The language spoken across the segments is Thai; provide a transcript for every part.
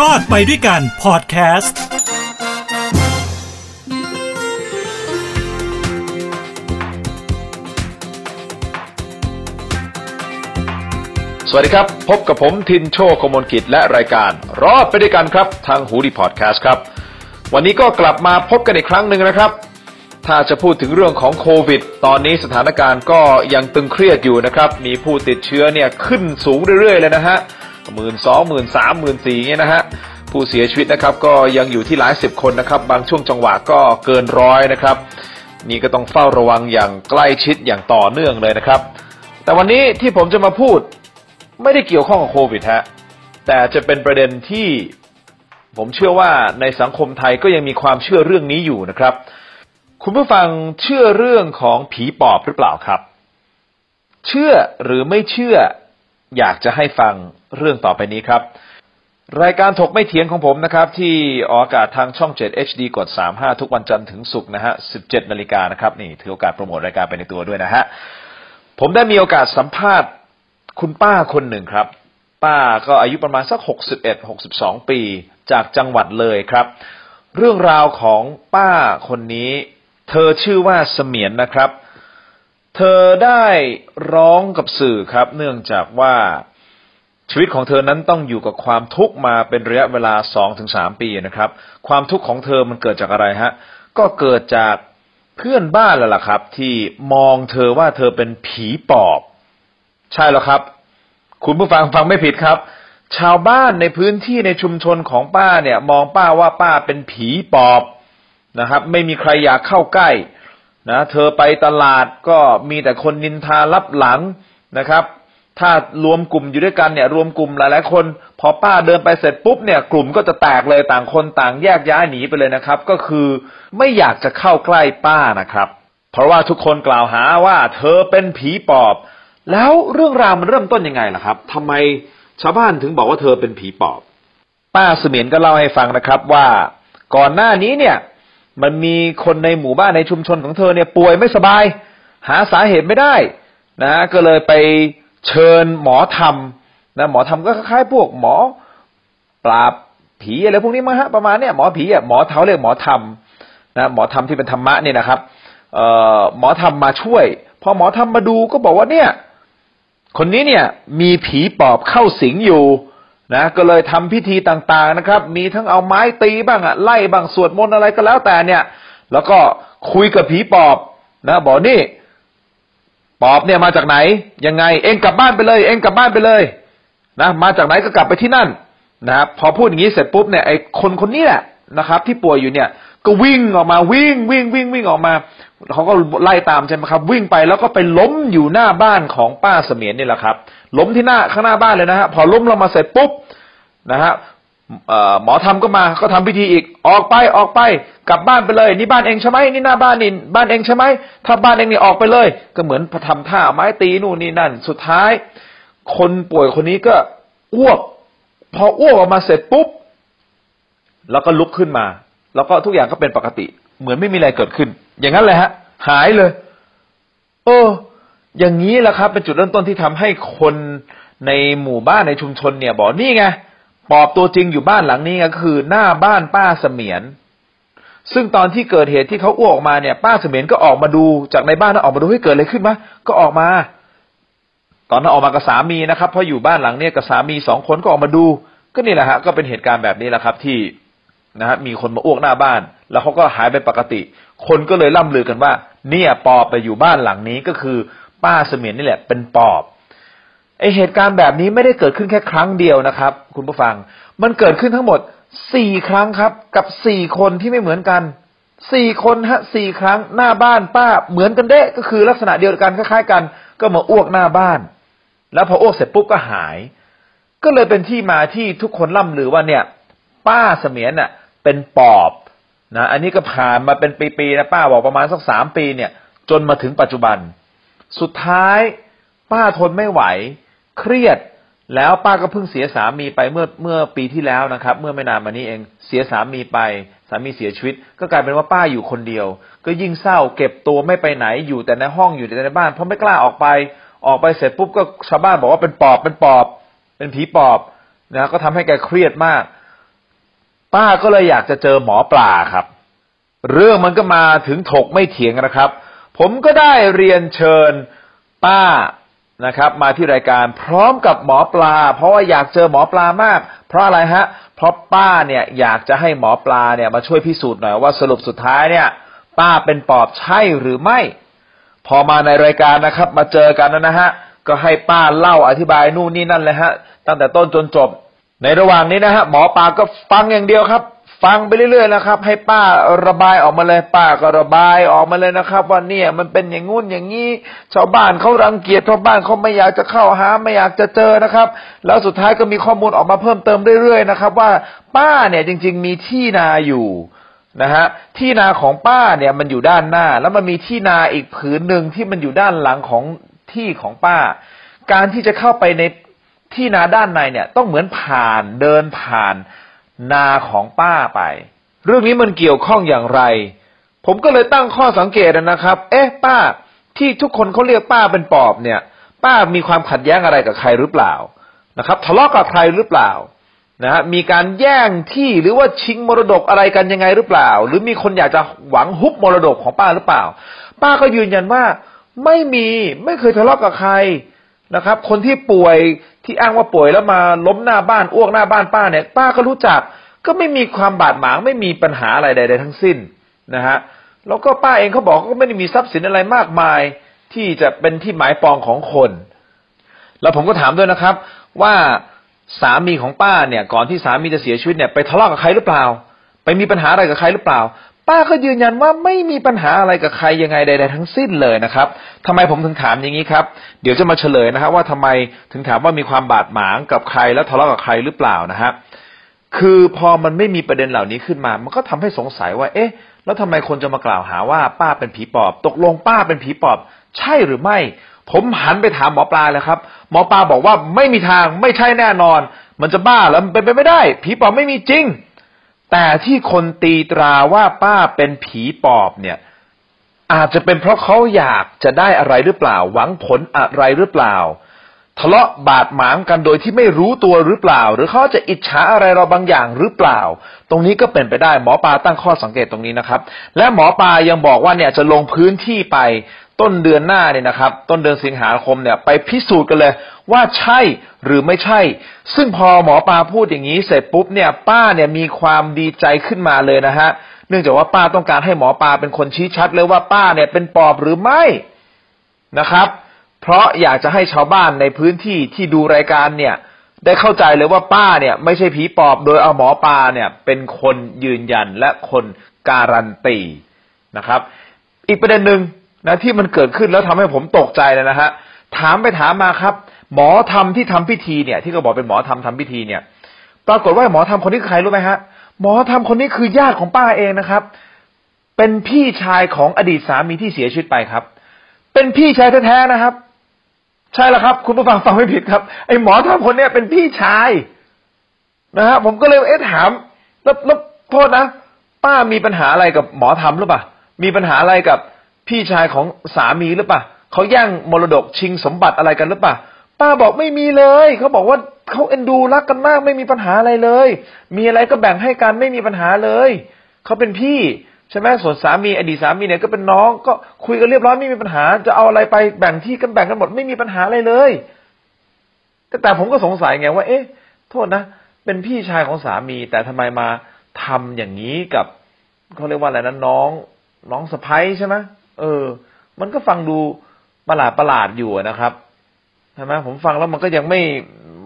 รอดไปด้วยกันพอดแคสต์สวัสดีครับ พบกับผมทินโชคมลกิจและรายการ รอดไปด้วยกันครับ ทางหูดีพอดแคสต์ครับ วันนี้ก็กลับมาพบกันอีกครั้งหนึ่งนะครับ ถ้าจะพูดถึงเรื่องของโควิด ตอนนี้สถานการณ์ก็ยังตึงเครียดอยู่นะครับ มีผู้ติดเชื้อเนี่ยขึ้นสูงเรื่อยๆเลยนะฮะ หมื่นสองหมื่นสามหมื่นสี่เนี่ยนะฮะผู้เสียชีวิตนะครับก็ยังอยู่ที่หลายสิบคนนะครับ บางช่วงจังหวะก็เกินร้อยนะครับ นี่ก็ต้องเฝ้าระวังอย่างใกล้ชิดอย่างต่อเนื่องเลยนะครับ แต่วันนี้ที่ผมจะมาพูดไม่ได้เกี่ยวข้องกับโควิดฮะแต่จะเป็นประเด็นที่ผมเชื่อว่าในสังคมไทยก็ยังมีความเชื่อเรื่องนี้อยู่นะครับ คุณผู้ฟังเชื่อเรื่องของผีปอบหรือเปล่าครับ เชื่อหรือไม่เชื่ออยากจะให้ฟัง เรื่องต่อไปนี้ครับ รายการถกไม่เถียงของผมนะครับ ที่ออกอากาศทางช่อง 7 HD กด 35 ทุกวันจันทร์ถึงศุกร์นะฮะ 17 นาฬิกานะครับนี่ถือโอกาสโปรโมทรายการไปในตัวด้วยนะฮะผมได้มีโอกาสสัมภาษณ์คุณป้าคนหนึ่งครับ ป้าก็อายุประมาณสักหกสิบเอ็ดหกสิบสองปีจากจังหวัดเลยครับ เรื่องราวของป้าคนนี้ เธอชื่อว่าเสมียนนะครับ เธอได้ร้องกับสื่อครับ เนื่องจากว่า ชีวิตของเธอนั้นต้องอยู่กับความทุกข์มาเป็นระยะเวลาสองถึงสามปีนะครับ ความทุกข์ของเธอมันเกิดจากอะไรฮะ ก็เกิดจากเพื่อนบ้านแล้วล่ะครับ ที่มองเธอว่าเธอเป็นผีปอบ ใช่แล้วครับ คุณผู้ฟังฟังไม่ผิดครับ ชาวบ้านในพื้นที่ในชุมชนของป้าเนี่ย มองป้าว่าป้าเป็นผีปอบนะครับ ไม่มีใครอยากเข้าใกล้นะเธอไปตลาดก็มีแต่คนนินทารับหลังนะครับ ถ้ารวมกลุ่มอยู่ด้วยกันเนี่ย รวมกลุ่มหลายๆคน พอป้าเดินไปเสร็จปุ๊บเนี่ย กลุ่มก็จะแตกเลยต่างคนต่างแยกย้ายหนีไปเลยนะครับ ก็คือไม่อยากจะเข้าใกล้ป้านะครับ เพราะว่าทุกคนกล่าวหาว่า เธอเป็นผีปอบ แล้วเรื่องราวมันเริ่มต้นยังไงล่ะครับทำไมชาวบ้านถึงบอกว่าเธอเป็นผีปอบ ป้าเสมียนก็เล่าให้ฟังนะครับว่าก่อนหน้านี้เนี่ย มันมีคนในหมู่บ้านในชุมชนของเธอเนี่ยป่วยไม่สบาย หาสาเหตุไม่ได้นะก็เลยไป เชิญหมอธรรมนะหมอธรรมก็คล้ายๆพวกหมอปราบผีอะไรพวกนี้มาฮะประมาณเนี่ยหมอผีอะหมอเท้าเรียกหมอธรรมนะหมอธรรมที่เป็นธรรมะเนี่ยนะครับเอ่อหมอธรรมมาช่วย พอหมอธรรมมาดูก็บอกว่าเนี่ย คนนี้เนี่ยมีผีปอบเข้าสิงอยู่นะก็เลยทำพิธีต่างๆนะครับ มีทั้งเอาไม้ตีบ้างอะไล่บ้างสวดมนต์อะไรก็แล้วแต่เนี่ย แล้วก็คุยกับผีปอบนะบอกนี่ ปอบเนี่ยมาจากไหน ยังไง เองกลับบ้านไปเลย เองกลับบ้านไปเลย นะมาจากไหนก็กลับไปที่นั่นนะครับพอพูดอย่างนี้เสร็จปุ๊บเนี่ยไอ้คนคนนี้แหละนะครับ ที่ป่วยอยู่เนี่ย ก็วิ่งออกมาวิ่งวิ่งวิ่งวิ่งออกมาเขาก็ไล่ตามใช่ไหมครับ วิ่งไปแล้วก็ไปล้มอยู่หน้าบ้านของป้าเสมียนนี่แหละครับ ล้มที่หน้าข้างหน้าบ้านเลยนะฮะพอล้มลงมาเสร็จปุ๊บนะฮะ หมอทำก็มาก็ทำพิธีอีก ออกไปออกไป กลับบ้านไปเลย นี่บ้านเองใช่ไหมนี่หน้าบ้านนี่บ้านเองใช่ไหมถ้าบ้านเองนี่ออกไปเลย ก็เหมือนทำท่าไม้ตีนู่นนี่นั่น สุดท้าย คนป่วยคนนี้ก็อ้วก พออ้วกออกมาเสร็จปุ๊บ แล้วก็ลุกขึ้นมา แล้วก็ทุกอย่างก็เป็นปกติ เหมือนไม่มีอะไรเกิดขึ้น อย่างนั้นเลยฮะ หายเลย เออ อย่างนี้แหละครับ เป็นจุดเริ่มต้นที่ทำให้คนในหมู่บ้านในชุมชนเนี่ยบอกนี่ไง ปอบตัวจริงอยู่บ้านหลังนี้ก็คือ หน้าบ้านป้าเสมียน ซึ่งตอนที่เกิดเหตุที่เขาอ้วกออกมาเนี่ย ป้าเสมียนก็ออกมาดูจากในบ้านแล้วออกมาดูให้เกิดอะไรขึ้นมะก็ออกมา ตอนนั้นออกมากับสามีนะครับเพราะอยู่บ้านหลังเนี้ยกับสามีสองคนก็ออกมาดู ก็นี่แหละฮะก็เป็นเหตุการณ์แบบนี้แหละครับ ที่นะฮะมีคนมาอ้วกหน้าบ้าน แล้วเขาก็หายไปปกติ คนก็เลยล่ำลือกันว่า เนี่ยปอบไปอยู่บ้านหลังนี้ก็คือ ป้าเสมียนนี่แหละ เป็นปอบ ไอเหตุการณ์แบบนี้ไม่ได้เกิดขึ้นแค่ครั้งเดียวนะครับ คุณผู้ฟัง มันเกิดขึ้นทั้งหมดสี่ครั้งครับ กับสี่คนที่ไม่เหมือนกันสี่คนฮะสี่ครั้งหน้าบ้านป้าเหมือนกันเด้ก็คือลักษณะเดียวกันคล้ายๆกัน ก็มาอ้วกหน้าบ้าน แล้วพออ้วกเสร็จปุ๊บก็หาย ก็เลยเป็นที่มาที่ทุกคนล่ำลือว่าเนี่ย ป้าเสมียนน่ะ เป็นปอบนะอันนี้ก็ผ่านมาเป็นปีๆนะป้าบอกประมาณสักสามปีเนี่ย จนมาถึงปัจจุบัน สุดท้าย ป้าทนไม่ไหว เครียด แล้วป้าก็เพิ่งเสียสามีไปเมื่อเมื่อปีที่แล้วนะครับ เมื่อไม่นานมานี้เองเสียสามีไป สามีเสียชีวิต ก็กลายเป็นว่าป้าอยู่คนเดียว ก็ยิ่งเศร้าเก็บตัวไม่ไปไหนอยู่แต่ในห้องอยู่แต่ในบ้านเพราะไม่กล้าออกไป ออกไปเสร็จปุ๊บก็ชาวบ้านบอกว่าเป็นปอบเป็นปอบ เป็นผีปอบนะก็ทำให้แกเครียดมาก ป้าก็เลยอยากจะเจอหมอปลาครับ เรื่องมันก็มาถึงถกไม่เถียงนะครับ ผมก็ได้เรียนเชิญป้า นะครับ มาที่รายการพร้อมกับหมอปลา เพราะว่าอยากเจอหมอปลามาก เพราะอะไรฮะ เพราะป้าเนี่ยอยากจะให้หมอปลาเนี่ยมาช่วยพิสูจน์หน่อยว่าสรุปสุดท้ายเนี่ย ป้าเป็นปอบใช่หรือไม่ พอมาในรายการนะครับ มาเจอกันนะฮะก็ให้ป้าเล่าอธิบายนู่นนี่นั่นเลยฮะ ตั้งแต่ต้นจนจบ ในระหว่างนี้นะฮะหมอปลาก็ฟังอย่างเดียวครับ ฟังไปเรื่อยๆนะครับ ให้ป้าระบายออกมาเลย ป้าก็ระบายออกมาเลยนะครับ ว่าเนี่ยมันเป็นอย่างงู้นอย่างนี้ชาวบ้านเขารังเกียจชาวบ้านเขาไม่อยากจะเข้าหาไม่อยากจะเจอนะครับ แล้วสุดท้ายก็มีข้อมูลออกมาเพิ่มเติมเรื่อยๆนะครับ ว่าป้าเนี่ยจริง ๆ มีที่นาอยู่นะฮะที่นาของป้าเนี่ยมันอยู่ด้านหน้า แล้วมันมีที่นาอีกผืนหนึ่งที่มันอยู่ด้านหลังของที่ของป้า การที่จะเข้าไปในที่นาด้านในเนี่ยต้องเหมือนผ่านเดินผ่าน นาของป้าไป เรื่องนี้มันเกี่ยวข้องอย่างไร ผมก็เลยตั้งข้อสังเกตนะครับ เอ๊ะ ป้า ที่ทุกคนเขาเรียกป้าเป็นปอบเนี่ย ป้ามีความขัดแย้งอะไรกับใครหรือเปล่านะครับ ทะเลาะกับใครหรือเปล่านะฮะมีการแย่งที่หรือว่าชิงมรดกอะไรกันยังไงหรือเปล่า หรือมีคนอยากจะหวังฮุบมรดกของป้าหรือเปล่า ป้าก็ยืนยันว่าไม่มีไม่เคยทะเลาะกับใครนะครับ คนที่ป่วย ที่อ้างว่าป่วยแล้วมาล้มหน้าบ้านอ้วกหน้าบ้านป้าเนี่ยป้าก็รู้จัก ก็ไม่มีความบาดหมางไม่มีปัญหาอะไรใด ๆ ทั้งสิ้นนะฮะแล้วก็ป้าเองเขาบอกก็ไม่ได้มีทรัพย์สินอะไรมากมาย ที่จะเป็นที่หมายปองของคน แล้วผมก็ถามด้วยนะครับ ว่าสามีของป้าเนี่ย ก่อนที่สามีจะเสียชีวิตเนี่ยไปทะเลาะกับใครหรือเปล่า ไปมีปัญหาอะไรกับใครหรือเปล่า ป้าก็ยืนยันว่าไม่มีปัญหาอะไรกับใครยังไงใด ๆ ทั้งสิ้นเลยนะครับทำไมผมถึงถามอย่างนี้ครับ เดี๋ยวจะมาเฉลยนะครับ ว่าทำไมถึงถามว่ามีความบาดหมางกับใครแล้วทะเลาะกับใครหรือเปล่านะครับคือพอมันไม่มีประเด็นเหล่านี้ขึ้นมา มันก็ทำให้สงสัยว่า เอ๊ะ แล้วทำไมคนจะมากล่าวหาว่าป้าเป็นผีปอบ ตกลงป้าเป็นผีปอบ ใช่หรือไม่ ผมหันไปถามหมอปลาเลยครับ หมอปลาบอกว่าไม่มีทางไม่ใช่แน่นอน มันจะบ้าแล้วมันเป็นไปไม่ได้ ผีปอบไม่มีจริง แต่ที่คนตีตราว่าป้าเป็นผีปอบเนี่ย อาจจะเป็นเพราะเขาอยากจะได้อะไรหรือเปล่า หวังผลอะไรหรือเปล่า ทะเลาะบาดหมางกันโดยที่ไม่รู้ตัวหรือเปล่า หรือเขาจะอิจฉาอะไรเราบางอย่างหรือเปล่า ตรงนี้ก็เป็นไปได้หมอปลาตั้งข้อสังเกตตรงนี้นะครับ และหมอปลายังบอกว่าเนี่ยจะลงพื้นที่ไปต้นเดือนหน้าเนี่ยนะครับ ต้นเดือนสิงหาคมเนี่ยไปพิสูจน์กันเลยว่าใช่ หรือไม่ใช่ ซึ่งพอหมอปลาพูดอย่างนี้เสร็จปุ๊บเนี่ย ป้าเนี่ยมีความดีใจขึ้นมาเลยนะฮะ เนื่องจากว่าป้าต้องการให้หมอปลาเป็นคนชี้ชัดเลยว่าป้าเนี่ยเป็นปอบหรือไม่นะครับ เพราะอยากจะให้ชาวบ้านในพื้นที่ที่ดูรายการเนี่ย ได้เข้าใจเลยว่าป้าเนี่ยไม่ใช่ผีปอบโดยเอาหมอปลาเนี่ย เป็นคนยืนยันและคนการันตีนะครับ อีกประเด็นหนึ่งนะที่มันเกิดขึ้นแล้วทำให้ผมตกใจเลยนะฮะถามไปถามมาครับ หมอทำที่ทำพิธีเนี่ย ที่เขาบอกเป็นหมอทำทำพิธีเนี่ย ปรากฏว่าหมอทำคนนี้คือใครรู้ไหมฮะ หมอทำคนนี้คือญาติของป้าเองนะครับ เป็นพี่ชายของอดีตสามีที่เสียชีวิตไปครับ เป็นพี่ชายแท้ๆนะครับ ใช่แล้วครับ คุณผู้ฟังฟังไม่ผิดครับไอ้หมอทำคนเนี้ยเป็นพี่ชายนะฮะผมก็เลยเอ๊ะถามแล้วแล้วโทษนะ ป้ามีปัญหาอะไรกับหมอทำหรือเปล่ามีปัญหาอะไรกับพี่ชายของสามีหรือเปล่าเขาแย่งมรดกชิงสมบัติอะไรกันหรือเปล่า ป้าบอกไม่มีเลยเขาบอกว่าเขาเอ็นดูรักกันมากไม่มีปัญหาอะไรเลย มีอะไรก็แบ่งให้กันไม่มีปัญหาเลยเขาเป็นพี่ใช่ไหมส่วนสามีอดีตสามีเนี่ยก็เป็นน้องก็คุยกันเรียบร้อยไม่มีปัญหา จะเอาอะไรไปแบ่งที่กันแบ่งกันหมดไม่มีปัญหาอะไรเลย แต่แต่ผมก็สงสัยไงว่า เอ๊ะ โทษนะ เป็นพี่ชายของสามี แต่ทำไมมาทำอย่างนี้กับเขาเรียกว่าอะไรนะน้อง น้องสะพ้ยใช่ไหมเออ มันก็ฟังดูประหลาดประหลาดอยู่นะครับ ใช่ไหมผมฟังแล้วมันก็ยังไม่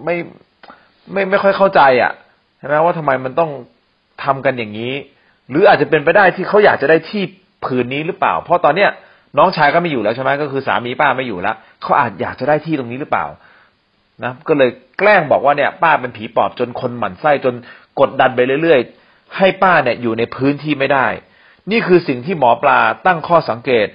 ไม่ไม่ไม่ค่อยเข้าใจอะใช่ไหมว่าทำไมมันต้องทำกันอย่างนี้ หรืออาจจะเป็นไปได้ที่เขาอยากจะได้ที่ผืนนี้หรือเปล่า เพราะตอนเนี้ยน้องชายก็ไม่อยู่แล้วใช่ไหมก็คือสามีป้าไม่อยู่แล้วเขาอาจอยากจะได้ที่ตรงนี้หรือเปล่านะก็เลยแกล้งบอกว่าเนี่ยป้าเป็นผีปอบจนคนหมั่นไส้จนกดดันไปเรื่อยๆ ให้ป้าเนี่ยอยู่ในพื้นที่ไม่ได้ นี่คือสิ่งที่หมอปลาตั้งข้อสังเกต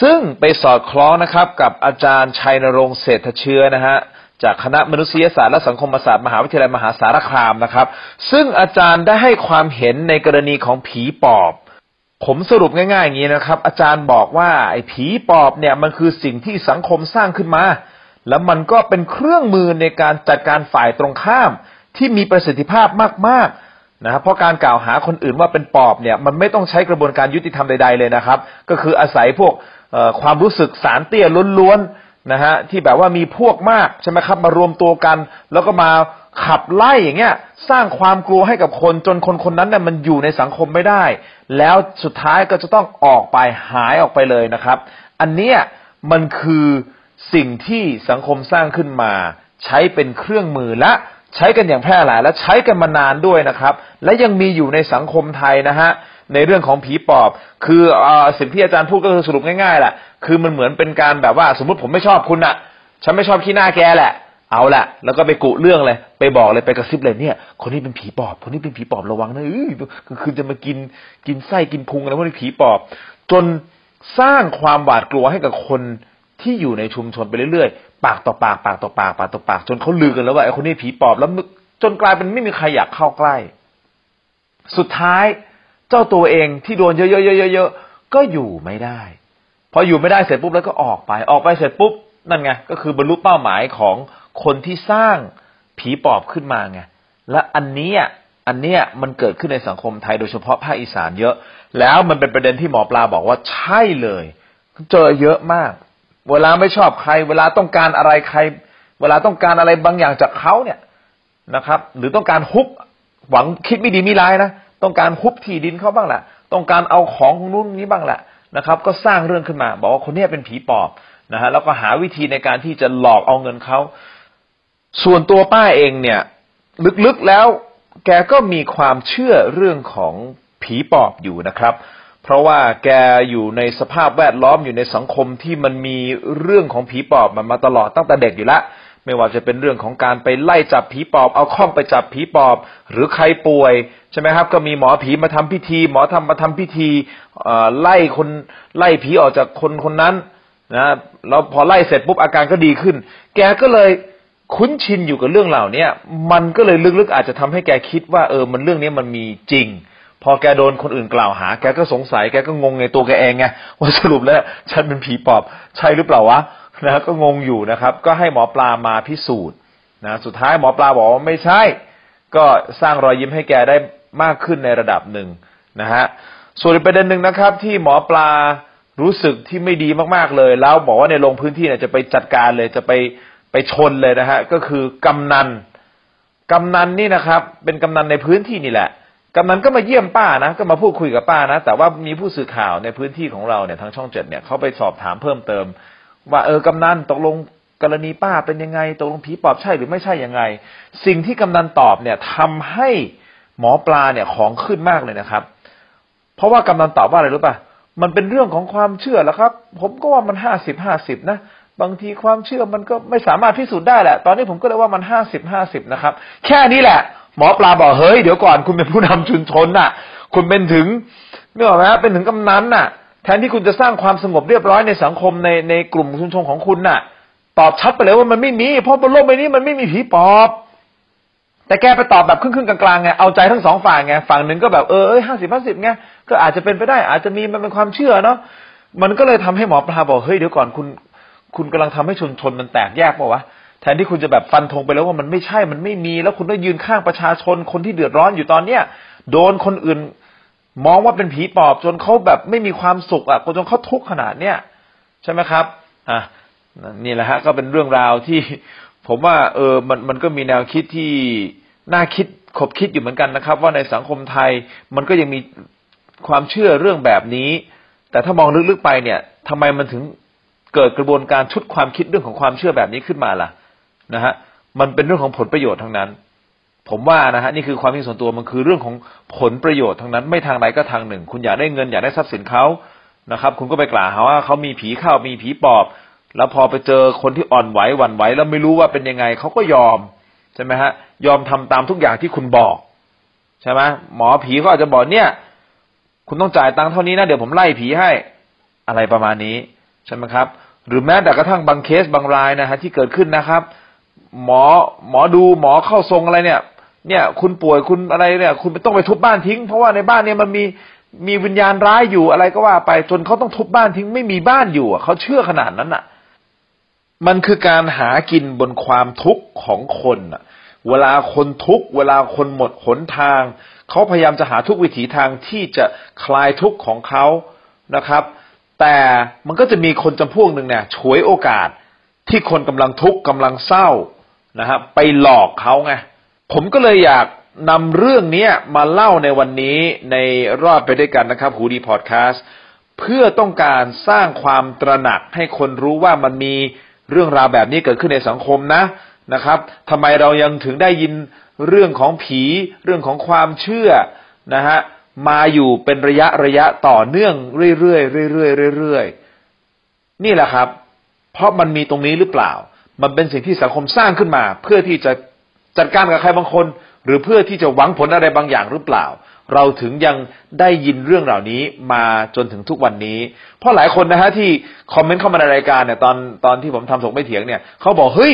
ซึ่งไปสอดคล้องนะครับกับอาจารย์ชัยนรงค์เศรษฐเชื้อนะฮะจากคณะมนุษยศาสตร์และสังคมศาสตร์มหาวิทยาลัยมหาสารคามนะครับ ซึ่งอาจารย์ได้ให้ความเห็นในกรณีของผีปอบ ผมสรุปง่ายๆอย่างนี้นะครับ อาจารย์บอกว่าไอ้ผีปอบเนี่ยมันคือสิ่งที่สังคมสร้างขึ้นมา แล้วมันก็เป็นเครื่องมือในการจัดการฝ่ายตรงข้ามที่มีประสิทธิภาพมากๆ นะครับเพราะการกล่าวหาคนอื่นว่าเป็นปอบเนี่ยมันไม่ต้องใช้กระบวนการยุติธรรมใดๆเลยนะครับ ก็คืออาศัยพวกความรู้สึกสารเตี้ยล้วนๆนะฮะที่แบบว่ามีพวกมากใช่ไหมครับมารวมตัวกัน แล้วก็มาขับไล่อย่างเงี้ยสร้างความกลัวให้กับคนจนคนคนนั้นเนี่ยมันอยู่ในสังคมไม่ได้ แล้วสุดท้ายก็จะต้องออกไปหายออกไปเลยนะครับ อันเนี้ยมันคือสิ่งที่สังคมสร้างขึ้นมา ใช้เป็นเครื่องมือและ ใช้กันอย่างแพร่หลายและใช้กันมานานด้วยนะครับ และยังมีอยู่ในสังคมไทยนะฮะในเรื่องของผีปอบ คืออสิ่งที่อาจารย์พูดก็คือสรุปง่ายๆแหละคือมันเหมือนเป็นการแบบว่า สมมติผมไม่ชอบคุณอะฉันไม่ชอบขี้หน้าแกแหละเอาละแล้วก็ไปกุเรื่องเลย ไปบอกเลยไปกระซิบเลยเนี่ย คนนี้เป็นผีปอบ คนนี้เป็นผีปอบระวังนะเออคืนจะมากินกินไส้กินพุงอะไรพวกนี้ผีปอบ จนสร้างความหวาดกลัวให้กับคนที่อยู่ในชุมชนไปเรื่อยๆ ปากต่อปากปากต่อปากปากต่อปาก จนเขาลือกันแล้วว่าไอ้คนนี้ผีปอบแล้วจนกลายเป็นไม่มีใครอยากเข้าใกล้ สุดท้ายเจ้าตัวเองที่โดนเยอะๆๆๆก็อยู่ไม่ได้ พออยู่ไม่ได้เสร็จปุ๊บแล้วก็ออกไป ออกไปเสร็จปุ๊บนั่นไงก็คือบรรลุเป้าหมายของคนที่สร้างผีปอบขึ้นมาไงและอันนี้อันเนี้ยมันเกิดขึ้นในสังคมไทยโดยเฉพาะภาคอีสานเยอะ แล้วมันเป็นประเด็นที่หมอปลาบอกว่าใช่เลย เจอเยอะมาก เวลาไม่ชอบใคร เวลาต้องการอะไรใคร เวลาต้องการอะไรบางอย่างจากเขาเนี่ยนะครับ หรือต้องการฮุบหวังคิดไม่ดีไม่ร้ายนะต้องการฮุบที่ดินเขาบ้างแหละต้องการเอาของนู้นนี้บ้างแหละนะครับ ก็สร้างเรื่องขึ้นมา บอกว่าคนนี้เป็นผีปอบนะฮะแล้วก็หาวิธีในการที่จะหลอกเอาเงินเขาส่วนตัวป้าเองเนี่ย ลึกๆแล้วแกก็มีความเชื่อเรื่องของผีปอบอยู่นะครับ เพราะว่าแกอยู่ในสภาพแวดล้อมอยู่ในสังคมที่มันมีเรื่องของผีปอบมันมาตลอดตั้งแต่เด็กอยู่ล้วไม่ว่าจะเป็นเรื่องของการไปไล่จับผีปอบ เอาข้องไปจับผีปอบ หรือใครป่วยใช่ไหมครับ ก็มีหมอผีมาทำพิธี หมอทำมาทำพิธีไล่คนไล่ผีออกจากคนคนนั้นนะแล้วพอไล่เสร็จปุ๊บอาการก็ดีขึ้น แกก็เลยคุ้นชินอยู่กับเรื่องเหล่านี้มันก็เลยลึกๆอาจจะทำให้แกคิดว่าเออมันเรื่องนี้มันมีจริง พอแกโดนคนอื่นกล่าวหา แกก็สงสัยแกก็งงในตัวแกเองไงว่าสรุปแล้วฉันเป็นผีปอบ ใช่หรือเปล่าวะนะก็งงอยู่นะครับ ก็ให้หมอปลามาพิสูจน์นะสุดท้ายหมอปลาบอกว่าไม่ใช่ ก็สร้างรอยยิ้มให้แกได้มากขึ้นในระดับหนึ่งนะฮะส่วนประเด็นหนึ่งนะครับ ที่หมอปลารู้สึกที่ไม่ดีมากๆเลย แล้วบอกว่าในลงพื้นที่เนี่ยจะไปจัดการเลยจะไปไปชนเลยนะฮะก็คือกำนันกำนันนี่นะครับ เป็นกำนันในพื้นที่นี่แหละ กำนันก็มาเยี่ยมป้านะ ก็มาพูดคุยกับป้านะ แต่ว่ามีผู้สื่อข่าวในพื้นที่ของเราเนี่ยทางช่องเจ็ดเนี่ยเขาไปสอบถามเพิ่มเติม ว่าเออกำนันตกลงกรณีป้าเป็นยังไงตกลงผีปอบใช่หรือไม่ใช่ยังไง สิ่งที่กำนันตอบเนี่ยทำให้หมอปลาเนี่ยของขึ้นมากเลยนะครับ เพราะว่ากำนันตอบว่าอะไรรู้ป่ะมันเป็นเรื่องของความเชื่อแล้วครับ ผมก็ว่ามันห้าสิบห้าสิบนะบางทีความเชื่อมันก็ไม่สามารถพิสูจน์ได้แหละ ตอนนี้ผมก็เลยว่ามันห้าสิบห้าสิบนะครับ แค่นี้แหละ หมอปลาบอกเฮ้ยเดี๋ยวก่อนคุณเป็นผู้นำชุมชนน่ะ คุณเป็นถึงเนื่อไหมเป็นถึงกำนันน่ะ แทนที่คุณจะสร้างความสงบเรียบร้อยในสังคมในในกลุ่มชุมชนของคุณน่ะ ตอบชัดไปเลยว่ามันไม่มี เพราะบนโลกใบนี้มันไม่มีผีปอบ แต่แกไปตอบแบบครึ่งๆกลางๆไงเอาใจทั้งสองฝ่ายไงฝั่งหนึ่งก็แบบเออห้าสิบห้าสิบไงก็อาจจะเป็นไปได้ อาจจะมีมันเป็นความเชื่อเนาะมันก็เลยทำให้หมอปลาบอกเฮ้ยเดี๋ยวก่อนคุณ คุณกำลังทำให้ชุมชนมันแตกแยกป่าวะ แทนที่คุณจะแบบฟันธงไปแล้วว่ามันไม่ใช่มันไม่มี แล้วคุณต้องยืนข้างประชาชนคนที่เดือดร้อนอยู่ตอนเนี้ยโดนคนอื่นมองว่าเป็นผีปอบจนเขาแบบไม่มีความสุขอะจนเขาทุกข์ขนาดเนี้ยใช่ไหมครับ อะนี่แหละฮะ ก็เป็นเรื่องราวที่ผมว่า เออมันมันก็มีแนวคิดที่น่าคิดคบคิดอยู่เหมือนกันนะครับ ว่าในสังคมไทยมันก็ยังมีความเชื่อเรื่องแบบนี้ แต่ถ้ามองลึกๆไปเนี่ยทำไมมันถึงเกิดกระบวนการชุดความคิดเรื่องของความเชื่อแบบนี้ขึ้นมาล่ะ นะฮะมันเป็นเรื่องของผลประโยชน์ทั้งนั้น ผมว่านะฮะนี่คือความคิดส่วนตัวมันคือเรื่องของผลประโยชน์ทั้งนั้น ไม่ทางใดก็ทางหนึ่ง คุณอยากได้เงินอยากได้ทรัพย์สินเขานะครับ คุณก็ไปกล่าวหาว่าเขามีผีเข้ามีผีปอบ แล้วพอไปเจอคนที่อ่อนไหวหวั่นไหวแล้วไม่รู้ว่าเป็นยังไงเขาก็ยอมใช่ไหมฮะยอมทำตามทุกอย่างที่คุณบอกใช่ไหมหมอผีเขาอาจจะบอกเนี่ย คุณต้องจ่ายตังค์เท่านี้นะเดี๋ยวผมไล่ผีให้อะไรประมาณนี้ใช่ไหมครับ หรือแม้แต่กระทั่งบางเคสบางรายนะฮะที่เกิดขึ้นนะครับ หมอหมอดูหมอเข้าทรงอะไรเนี่ย เนี่ย คุณป่วยคุณอะไรเนี่ย คุณต้องไปทุบบ้านทิ้ง เพราะว่าในบ้านเนี่ยมันมีมีวิญญาณร้ายอยู่อะไรก็ว่าไปจนเขาต้องทุบบ้านทิ้งไม่มีบ้านอยู่เขาเชื่อขนาดนั้นอะ มันคือการหากินบนความทุกข์ของคนอะ เวลาคนทุกข์เวลาคนหมดหนทางเขาพยายามจะหาทุกวิถีทางที่จะคลายทุกข์ของเขานะครับ แต่มันก็จะมีคนจำพวกหนึ่งเนี่ยฉวยโอกาสที่คนกำลังทุกข์กำลังเศร้า นะฮะไปหลอกเขาไงผมก็เลยอยากนำเรื่องนี้มาเล่าในวันนี้ในรอบไปด้วยกันนะครับหูดีพอดแคสต์เพื่อต้องการสร้างความตระหนักให้คนรู้ว่ามันมีเรื่องราวแบบนี้เกิดขึ้นในสังคมนะนะครับทำไมเรายังถึงได้ยินเรื่องของผี เรื่องของความเชื่อนะฮะมาอยู่เป็นระยะระยะต่อเนื่องเรื่อยๆเรื่อยๆเรื่อยๆนี่แหละครับ เพราะมันมีตรงนี้หรือเปล่า มันเป็นสิ่งที่สังคมสร้างขึ้นมา เพื่อที่จะจัดการกับใครบางคน หรือเพื่อที่จะหวังผลอะไรบางอย่างหรือเปล่า เราถึงยังได้ยินเรื่องเหล่านี้มาจนถึงทุกวันนี้ เพราะหลายคนนะฮะที่คอมเมนต์เข้ามาในรายการเนี่ยตอนตอนที่ผมทำถกไม่เถียงเนี่ยเขาบอกเฮ้ย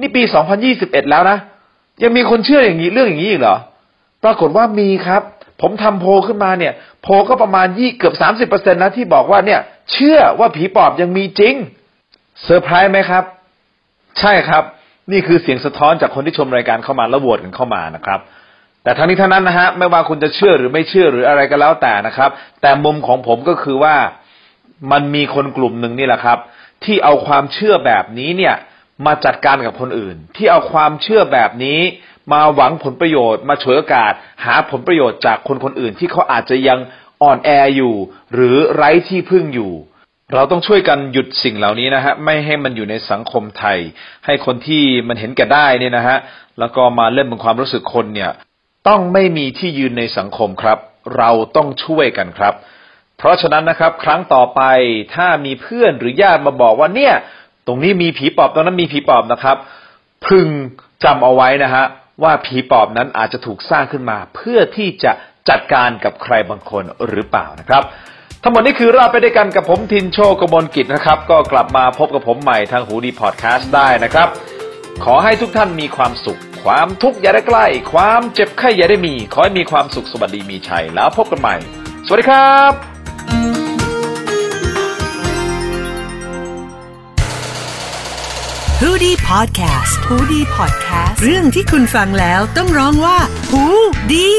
นี่ปี 2021 แล้วนะ ยังมีคนเชื่ออย่างนี้เรื่องอย่างนี้อีกเหรอ ปรากฏว่ามีครับ ผมทำโพขึ้นมาเนี่ย โพก็ประมาณยี่เกือบสามสิบเปอร์เซ็นนะที่บอกว่าเนี่ย เชื่อว่าผีปอบยังมีจริงเซอร์ไพรส์ไหมครับ ใช่ครับ นี่คือเสียงสะท้อนจากคนที่ชมรายการเข้ามาแล้วโหวตกันเข้ามานะครับ แต่ทั้งนี้ทั้งนั้นนะฮะไม่ว่าคุณจะเชื่อหรือไม่เชื่อหรืออะไรก็แล้วแต่นะครับ แต่มุมของผมก็คือว่ามันมีคนกลุ่มหนึ่งนี่แหละครับ ที่เอาความเชื่อแบบนี้เนี่ยมาจัดการกับคนอื่น ที่เอาความเชื่อแบบนี้มาหวังผลประโยชน์มาฉวยโอกาส หาผลประโยชน์จากคนคนอื่นที่เขาอาจจะยังอ่อนแออยู่ หรือไร้ที่พึ่งอยู่ เราต้องช่วยกันหยุดสิ่งเหล่านี้นะฮะไม่ให้มันอยู่ในสังคมไทย ให้คนที่มันเห็นแก่ได้เนี่ยนะฮะแล้วก็มาเล่นบนความรู้สึกคนเนี่ย ต้องไม่มีที่ยืนในสังคมครับ เราต้องช่วยกันครับ เพราะฉะนั้นนะครับ ครั้งต่อไปถ้ามีเพื่อนหรือญาติมาบอกว่าเนี่ย ตรงนี้มีผีปอบตรงนั้นมีผีปอบนะครับ พึงจำเอาไว้นะฮะว่าผีปอบนั้นอาจจะถูกสร้างขึ้นมา เพื่อที่จะจัดการกับใครบางคนหรือเปล่านะครับ ทั้งหมดนี้คือเราไปด้วยกันกับผมทินโชกมลกิจนะครับ ก็กลับมาพบกับผมใหม่ทางหูดีพอดแคสต์ได้นะครับ ขอให้ทุกท่านมีความสุข ความทุกข์อย่าได้ใกล้ ความเจ็บไข้อย่าได้มี ขอให้มีความสุขสวัสดีมีชัยแล้วพบกันใหม่ สวัสดีครับ h o ดี้พอดแคสต์ฮูดี้พอดแคสต์เรื่องที่คุณฟังแล้วต้องร้องว่าหูดี